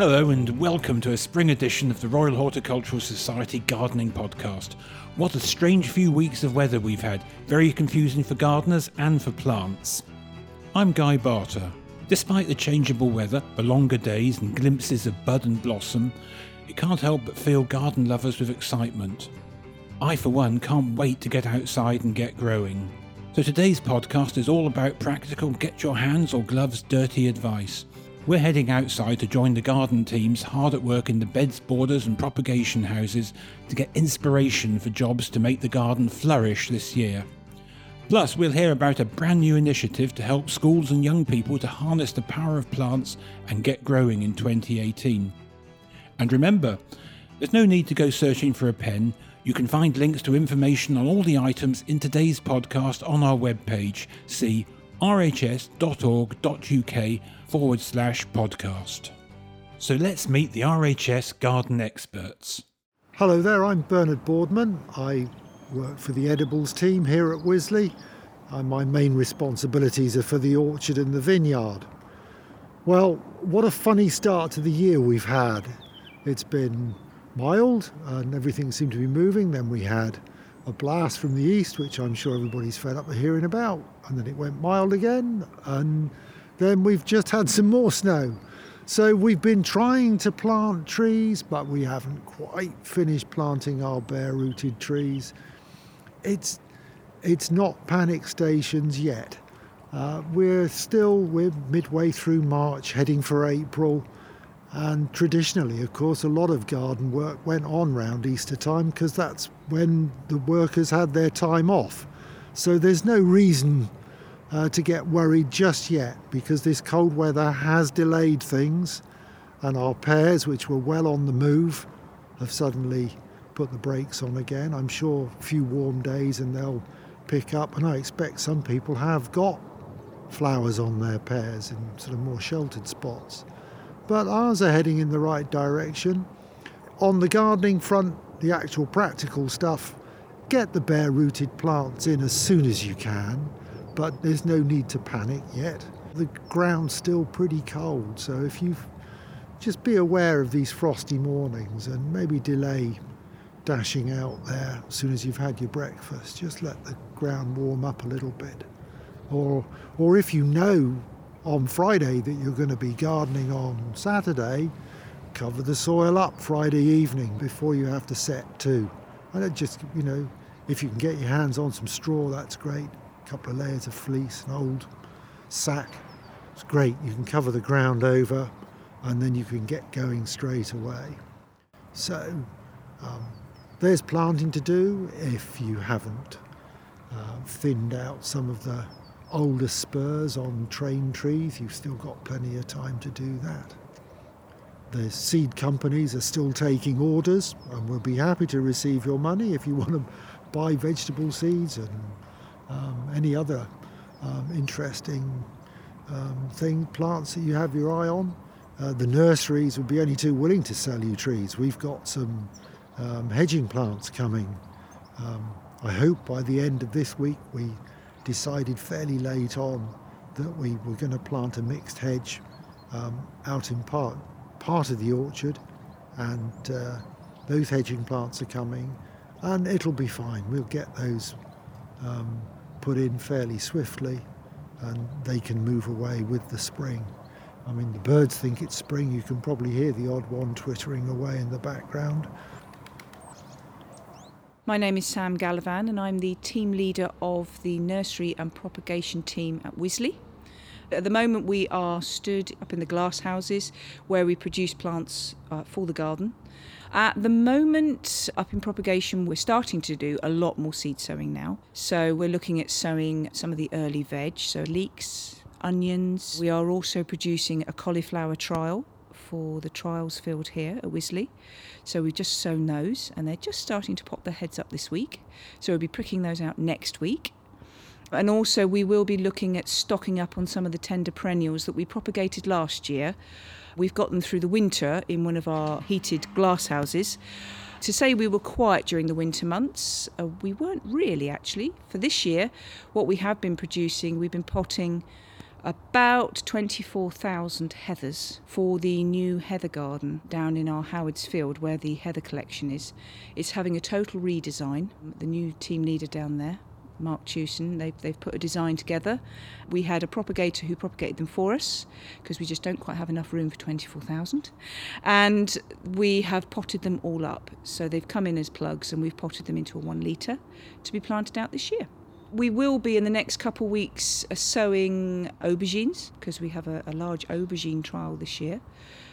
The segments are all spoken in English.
Hello and welcome to a spring edition of the Royal Horticultural Society Gardening Podcast. What a strange few weeks of weather we've had, very confusing for gardeners and for plants. I'm Guy Barter. Despite the changeable weather, the longer days and glimpses of bud and blossom, it can't help but fill garden lovers with excitement. I, for one, can't wait to get outside and get growing. So today's podcast is all about practical get your hands or gloves dirty advice. We're heading outside to join the garden teams hard at work in the beds, borders, and propagation houses to get inspiration for jobs to make the garden flourish this year. Plus, we'll hear about a brand new initiative to help schools and young people to harness the power of plants and get growing in 2018. And remember, there's no need to go searching for a pen. You can find links to information on all the items in today's podcast on our webpage. See rhs.org.uk forward slash podcast. So let's meet the RHS garden experts. Hello there, I'm Bernard Boardman. I work for the edibles team here at Wisley. And my main responsibilities are for the orchard and the vineyard. Well, what a funny start to the year we've had. It's been mild and everything seemed to be moving. Then we had a blast from the east, which I'm sure everybody's fed up of hearing about, and then it went mild again, and then we've just had some more snow. So we've been trying to plant trees, but we haven't quite finished planting our bare rooted trees. It's it's not panic stations yet. Uh, we're still we're midway through March, heading for April. And traditionally, of course, a lot of garden work went on round Easter time because that's when the workers had their time off. So there's no reason uh, to get worried just yet because this cold weather has delayed things, and our pears, which were well on the move, have suddenly put the brakes on again. I'm sure a few warm days and they'll pick up, and I expect some people have got flowers on their pears in sort of more sheltered spots but ours are heading in the right direction. On the gardening front, the actual practical stuff, get the bare rooted plants in as soon as you can, but there's no need to panic yet. The ground's still pretty cold, so if you just be aware of these frosty mornings and maybe delay dashing out there as soon as you've had your breakfast. Just let the ground warm up a little bit. Or, or if you know on Friday that you're going to be gardening on Saturday, cover the soil up Friday evening before you have to set to. And it just, you know, if you can get your hands on some straw, that's great. A couple of layers of fleece, an old sack, it's great. You can cover the ground over and then you can get going straight away. So um, there's planting to do if you haven't uh, thinned out some of the older spurs on train trees, you've still got plenty of time to do that. The seed companies are still taking orders and we'll be happy to receive your money if you want to buy vegetable seeds and um, any other um, interesting um, thing, plants that you have your eye on. Uh, the nurseries would be only too willing to sell you trees. We've got some um, hedging plants coming. Um, I hope by the end of this week we decided fairly late on that we were going to plant a mixed hedge um, out in part part of the orchard, and uh, those hedging plants are coming, and it'll be fine. We'll get those um, put in fairly swiftly, and they can move away with the spring. I mean, the birds think it's spring. You can probably hear the odd one twittering away in the background. My name is Sam Gallivan, and I'm the team leader of the nursery and propagation team at Wisley. At the moment, we are stood up in the glass houses where we produce plants uh, for the garden. At the moment, up in propagation, we're starting to do a lot more seed sowing now. So we're looking at sowing some of the early veg, so leeks, onions. We are also producing a cauliflower trial for the trials field here at Wisley. So we've just sown those and they're just starting to pop their heads up this week. So we'll be pricking those out next week. And also, we will be looking at stocking up on some of the tender perennials that we propagated last year. We've got them through the winter in one of our heated glass houses. To say we were quiet during the winter months, uh, we weren't really actually. For this year, what we have been producing, we've been potting about 24,000 heathers for the new heather garden down in our Howards Field where the heather collection is. It's having a total redesign. The new team leader down there, Mark Tewson, they've, they've put a design together. We had a propagator who propagated them for us because we just don't quite have enough room for 24,000. And we have potted them all up. So they've come in as plugs and we've potted them into a one litre to be planted out this year we will be in the next couple of weeks uh, sowing aubergines because we have a, a, large aubergine trial this year.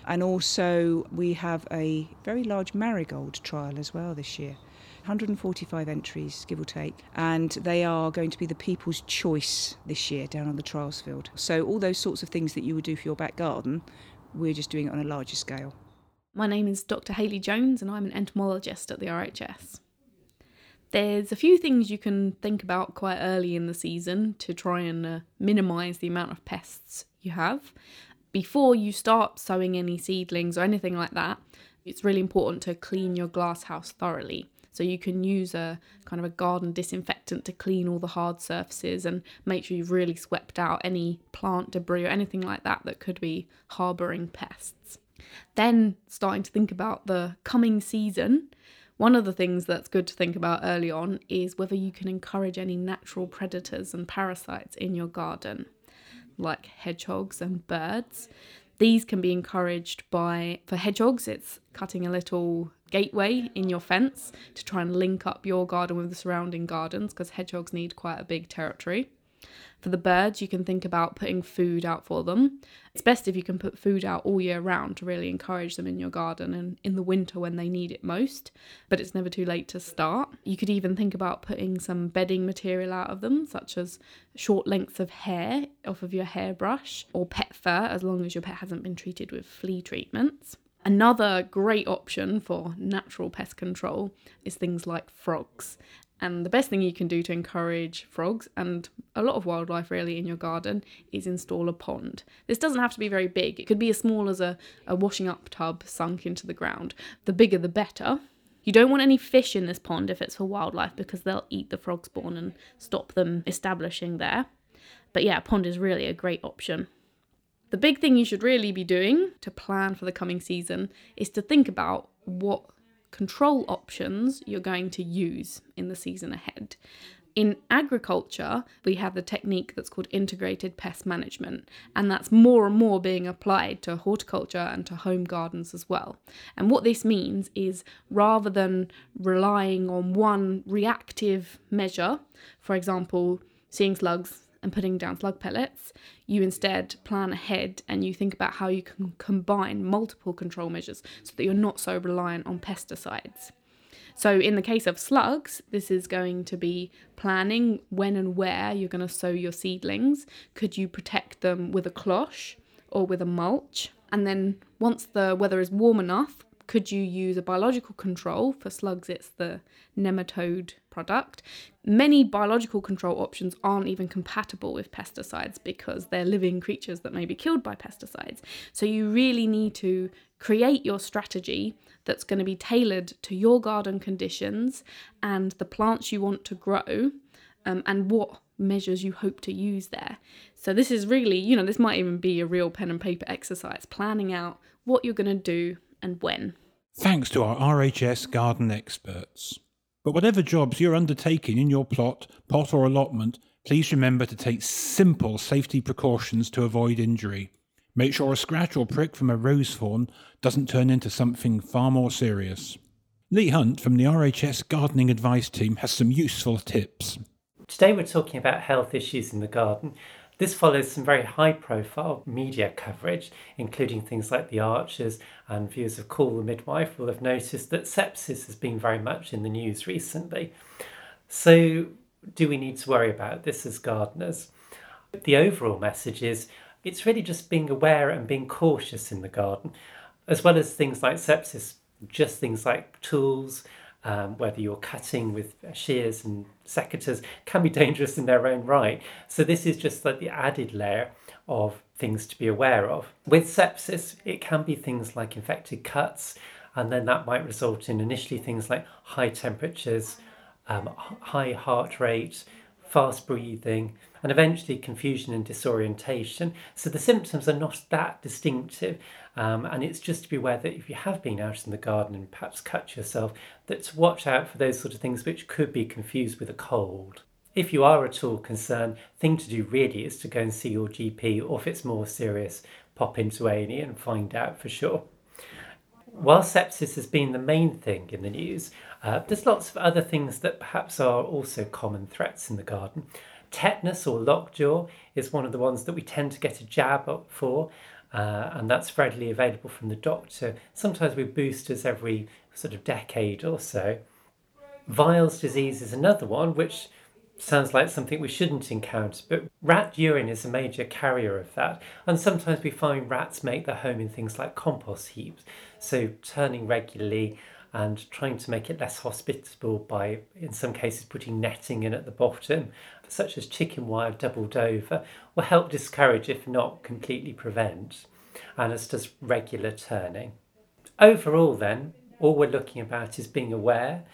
And also, we have a very large marigold trial as well this year. 145 entries, give or take, and they are going to be the people's choice this year down on the trials field. So, all those sorts of things that you would do for your back garden, we're just doing it on a larger scale. My name is Dr. Hayley Jones, and I'm an entomologist at the RHS. There's a few things you can think about quite early in the season to try and uh, minimise the amount of pests you have. Before you start sowing any seedlings or anything like that, it's really important to clean your glasshouse thoroughly. So you can use a kind of a garden disinfectant to clean all the hard surfaces and make sure you've really swept out any plant debris or anything like that that could be harbouring pests. Then starting to think about the coming season, one of the things that's good to think about early on is whether you can encourage any natural predators and parasites in your garden, like hedgehogs and birds. These can be encouraged by, for hedgehogs, it's cutting a little gateway in your fence to try and link up your garden with the surrounding gardens because hedgehogs need quite a big territory. For the birds, you can think about putting food out for them. It's best if you can put food out all year round to really encourage them in your garden and in the winter when they need it most, but it's never too late to start. You could even think about putting some bedding material out of them, such as short lengths of hair off of your hairbrush or pet fur, as long as your pet hasn't been treated with flea treatments. Another great option for natural pest control is things like frogs. And the best thing you can do to encourage frogs and a lot of wildlife really in your garden is install a pond. This doesn't have to be very big, it could be as small as a, a washing up tub sunk into the ground. The bigger the better. You don't want any fish in this pond if it's for wildlife because they'll eat the frog spawn and stop them establishing there. But yeah, a pond is really a great option. The big thing you should really be doing to plan for the coming season is to think about what control options you're going to use in the season ahead. In agriculture, we have the technique that's called integrated pest management, and that's more and more being applied to horticulture and to home gardens as well. And what this means is rather than relying on one reactive measure, for example, seeing slugs and putting down slug pellets, you instead plan ahead and you think about how you can combine multiple control measures so that you're not so reliant on pesticides. So, in the case of slugs, this is going to be planning when and where you're going to sow your seedlings. Could you protect them with a cloche or with a mulch? And then, once the weather is warm enough, could you use a biological control? For slugs, it's the nematode product. Many biological control options aren't even compatible with pesticides because they're living creatures that may be killed by pesticides. So you really need to create your strategy that's going to be tailored to your garden conditions and the plants you want to grow um, and what measures you hope to use there. So, this is really, you know, this might even be a real pen and paper exercise, planning out what you're going to do and when. Thanks to our RHS garden experts. But whatever jobs you're undertaking in your plot, pot, or allotment, please remember to take simple safety precautions to avoid injury. Make sure a scratch or prick from a rose thorn doesn't turn into something far more serious. Lee Hunt from the RHS Gardening Advice Team has some useful tips. Today we're talking about health issues in the garden this follows some very high profile media coverage, including things like the Archers and viewers of Call the Midwife will have noticed that sepsis has been very much in the news recently. So, do we need to worry about this as gardeners? The overall message is it's really just being aware and being cautious in the garden, as well as things like sepsis, just things like tools, um, whether you're cutting with shears and secateurs, can be dangerous in their own right. So this is just like the added layer of things to be aware of. With sepsis, it can be things like infected cuts, and then that might result in initially things like high temperatures, um, high heart rate, fast breathing, and eventually confusion and disorientation. So the symptoms are not that distinctive, um, and it's just to be aware that if you have been out in the garden and perhaps cut yourself, that to watch out for those sort of things which could be confused with a cold. If you are at all concerned, thing to do really is to go and see your GP, or if it's more serious, pop into A&E and find out for sure. While sepsis has been the main thing in the news, uh, there's lots of other things that perhaps are also common threats in the garden. Tetanus or lockjaw is one of the ones that we tend to get a jab for, uh, and that's readily available from the doctor, sometimes with boosters every sort of decade or so. Weil's disease is another one, which sounds like something we shouldn't encounter, but rat urine is a major carrier of that. And sometimes we find rats make their home in things like compost heaps. So turning regularly and trying to make it less hospitable by, in some cases, putting netting in at the bottom, such as chicken wire doubled over, will help discourage, if not completely prevent, and as does regular turning. Overall, then, all we're looking about is being aware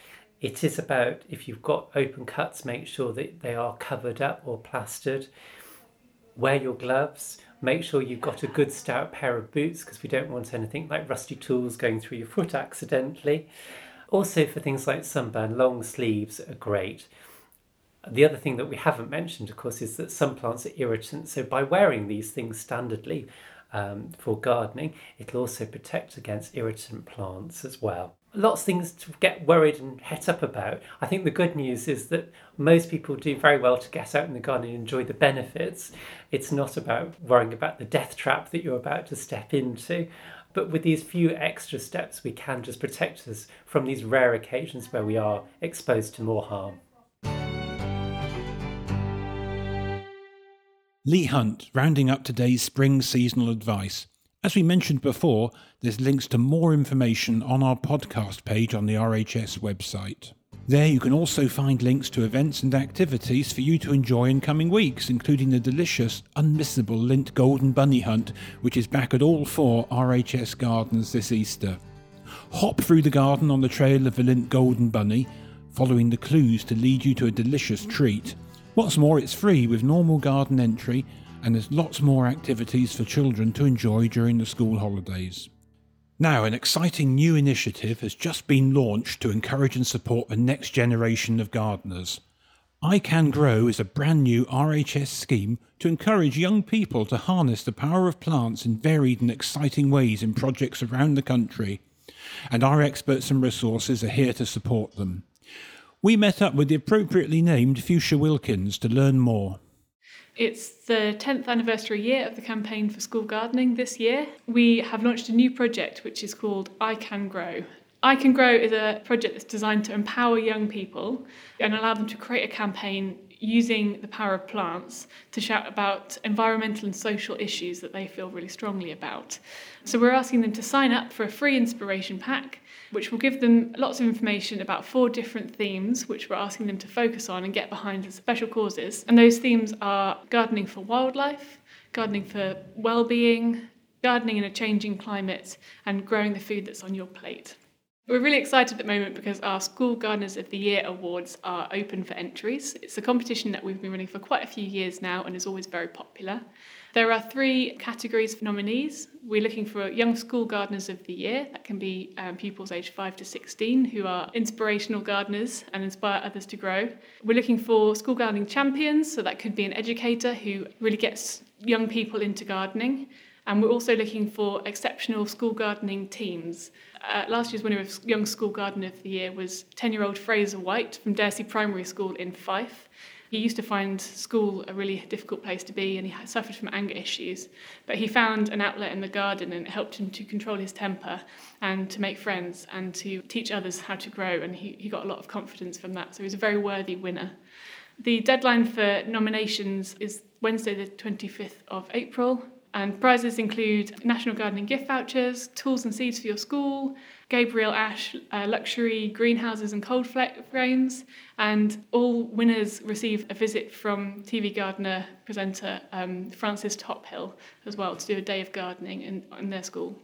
it is about if you've got open cuts, make sure that they are covered up or plastered. Wear your gloves. Make sure you've got a good stout pair of boots because we don't want anything like rusty tools going through your foot accidentally. Also, for things like sunburn, long sleeves are great. The other thing that we haven't mentioned, of course, is that some plants are irritants. So, by wearing these things standardly um, for gardening, it'll also protect against irritant plants as well lots of things to get worried and het up about. I think the good news is that most people do very well to get out in the garden and enjoy the benefits. It's not about worrying about the death trap that you're about to step into. But with these few extra steps, we can just protect us from these rare occasions where we are exposed to more harm. Lee Hunt, rounding up today's spring seasonal advice. As we mentioned before, there's links to more information on our podcast page on the RHS website. There you can also find links to events and activities for you to enjoy in coming weeks, including the delicious, unmissable Lindt Golden Bunny Hunt, which is back at all four RHS gardens this Easter. Hop through the garden on the trail of the Lindt Golden Bunny, following the clues to lead you to a delicious treat. What's more, it's free with normal garden entry and there's lots more activities for children to enjoy during the school holidays. Now, an exciting new initiative has just been launched to encourage and support the next generation of gardeners. I Can Grow is a brand new RHS scheme to encourage young people to harness the power of plants in varied and exciting ways in projects around the country, and our experts and resources are here to support them. We met up with the appropriately named Fuchsia Wilkins to learn more. It's the 10th anniversary year of the campaign for school gardening this year. We have launched a new project which is called I Can Grow. I Can Grow is a project that's designed to empower young people and allow them to create a campaign using the power of plants to shout about environmental and social issues that they feel really strongly about. So we're asking them to sign up for a free inspiration pack which will give them lots of information about four different themes, which we're asking them to focus on and get behind as special causes. And those themes are gardening for wildlife, gardening for well-being, gardening in a changing climate, and growing the food that's on your plate. We're really excited at the moment because our School Gardeners of the Year awards are open for entries. It's a competition that we've been running for quite a few years now and is always very popular. There are three categories for nominees. We're looking for Young School Gardeners of the Year. That can be um, pupils aged 5 to 16 who are inspirational gardeners and inspire others to grow. We're looking for School Gardening Champions, so that could be an educator who really gets young people into gardening. And we're also looking for exceptional school gardening teams. Uh, last year's winner of Young School Gardener of the Year was 10 year old Fraser White from Dairsie Primary School in Fife. He used to find school a really difficult place to be and he suffered from anger issues. But he found an outlet in the garden and it helped him to control his temper and to make friends and to teach others how to grow. And he, he got a lot of confidence from that. So he was a very worthy winner. The deadline for nominations is Wednesday, the 25th of April. And prizes include National Gardening gift vouchers, tools and seeds for your school, Gabriel Ash uh, luxury greenhouses and cold frames, and all winners receive a visit from TV gardener presenter um, Frances Tophill as well to do a day of gardening in, in their school.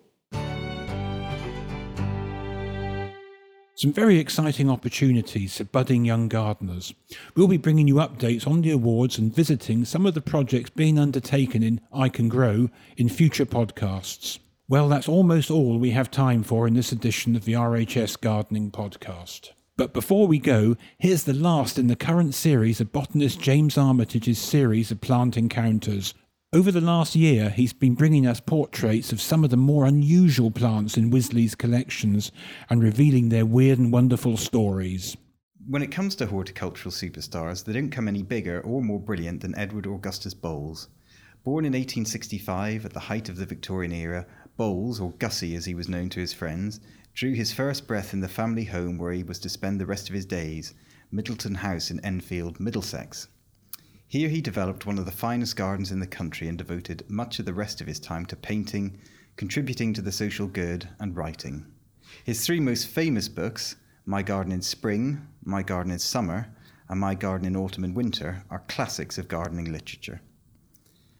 Some very exciting opportunities for budding young gardeners. We'll be bringing you updates on the awards and visiting some of the projects being undertaken in I Can Grow in future podcasts. Well, that's almost all we have time for in this edition of the RHS Gardening Podcast. But before we go, here's the last in the current series of botanist James Armitage's series of plant encounters, over the last year, he's been bringing us portraits of some of the more unusual plants in Wisley's collections and revealing their weird and wonderful stories. When it comes to horticultural superstars, they don't come any bigger or more brilliant than Edward Augustus Bowles. Born in 1865 at the height of the Victorian era, Bowles, or Gussie as he was known to his friends, drew his first breath in the family home where he was to spend the rest of his days, Myddelton House in Enfield, Middlesex. Here he developed one of the finest gardens in the country and devoted much of the rest of his time to painting, contributing to the social good, and writing. His three most famous books, My Garden in Spring, My Garden in Summer, and My Garden in Autumn and Winter, are classics of gardening literature.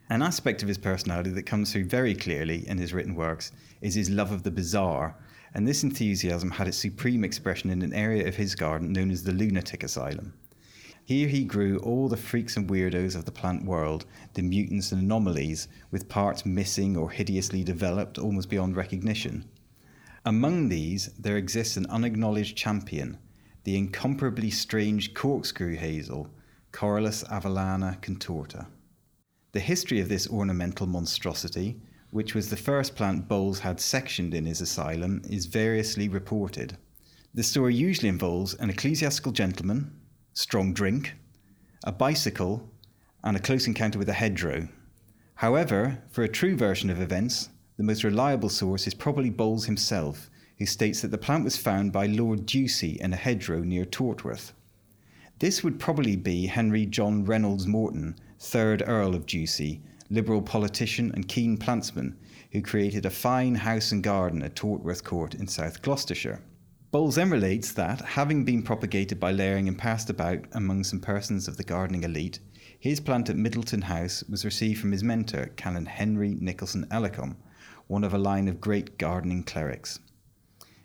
An aspect of his personality that comes through very clearly in his written works is his love of the bizarre, and this enthusiasm had its supreme expression in an area of his garden known as the Lunatic Asylum. Here he grew all the freaks and weirdos of the plant world, the mutants and anomalies, with parts missing or hideously developed almost beyond recognition. Among these, there exists an unacknowledged champion, the incomparably strange corkscrew hazel, Corylus avellana contorta. The history of this ornamental monstrosity, which was the first plant Bowles had sectioned in his asylum, is variously reported. The story usually involves an ecclesiastical gentleman, strong drink, a bicycle, and a close encounter with a hedgerow. However, for a true version of events, the most reliable source is probably Bowles himself, who states that the plant was found by Lord Ducie in a hedgerow near Tortworth. This would probably be Henry John Reynolds Moreton, 3rd Earl of Ducie, Liberal politician and keen plantsman, who created a fine house and garden at Tortworth Court in South Gloucestershire. Bowles then relates that, having been propagated by layering and passed about among some persons of the gardening elite, his plant at Myddelton House was received from his mentor, Canon Henry Nicholson Ellacombe, one of a line of great gardening clerics.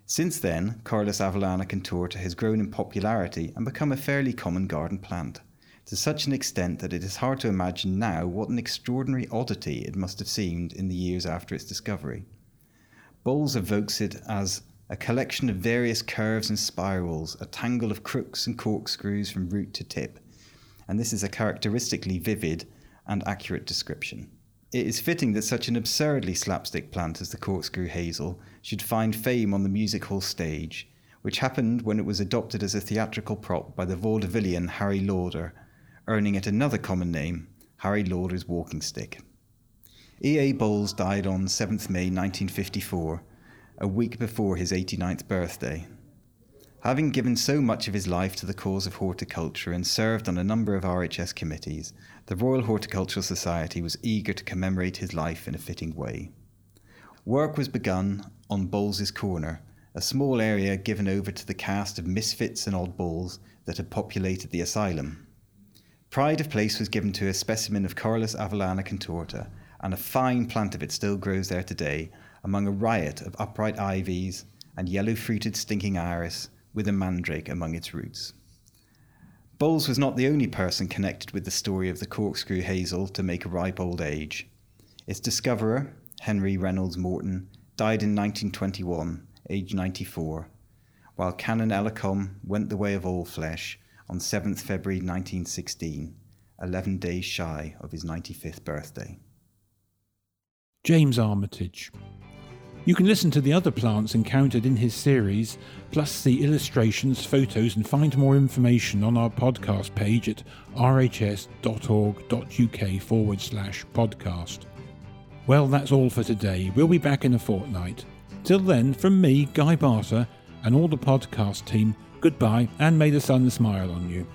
Since then, Corylus avellana contorta has grown in popularity and become a fairly common garden plant, to such an extent that it is hard to imagine now what an extraordinary oddity it must have seemed in the years after its discovery. Bowles evokes it as a collection of various curves and spirals, a tangle of crooks and corkscrews from root to tip. And this is a characteristically vivid and accurate description. It is fitting that such an absurdly slapstick plant as the corkscrew hazel should find fame on the music hall stage, which happened when it was adopted as a theatrical prop by the vaudevillian Harry Lauder, earning it another common name, Harry Lauder's walking stick. E. A. Bowles died on 7th May 1954 a week before his 89th birthday. Having given so much of his life to the cause of horticulture and served on a number of RHS committees, the Royal Horticultural Society was eager to commemorate his life in a fitting way. Work was begun on Bowles's Corner, a small area given over to the cast of misfits and oddballs that had populated the asylum. Pride of place was given to a specimen of Corylus avellana contorta, and a fine plant of it still grows there today, among a riot of upright ivies and yellow fruited stinking iris with a mandrake among its roots. Bowles was not the only person connected with the story of the corkscrew hazel to make a ripe old age. Its discoverer, Henry Reynolds Moreton, died in 1921, aged 94, while Canon Ellacombe went the way of all flesh on 7th February 1916, 11 days shy of his 95th birthday. James Armitage. You can listen to the other plants encountered in his series, plus see illustrations, photos, and find more information on our podcast page at rhs.org.uk forward slash podcast. Well, that's all for today. We'll be back in a fortnight. Till then, from me, Guy Barter, and all the podcast team, goodbye and may the sun smile on you.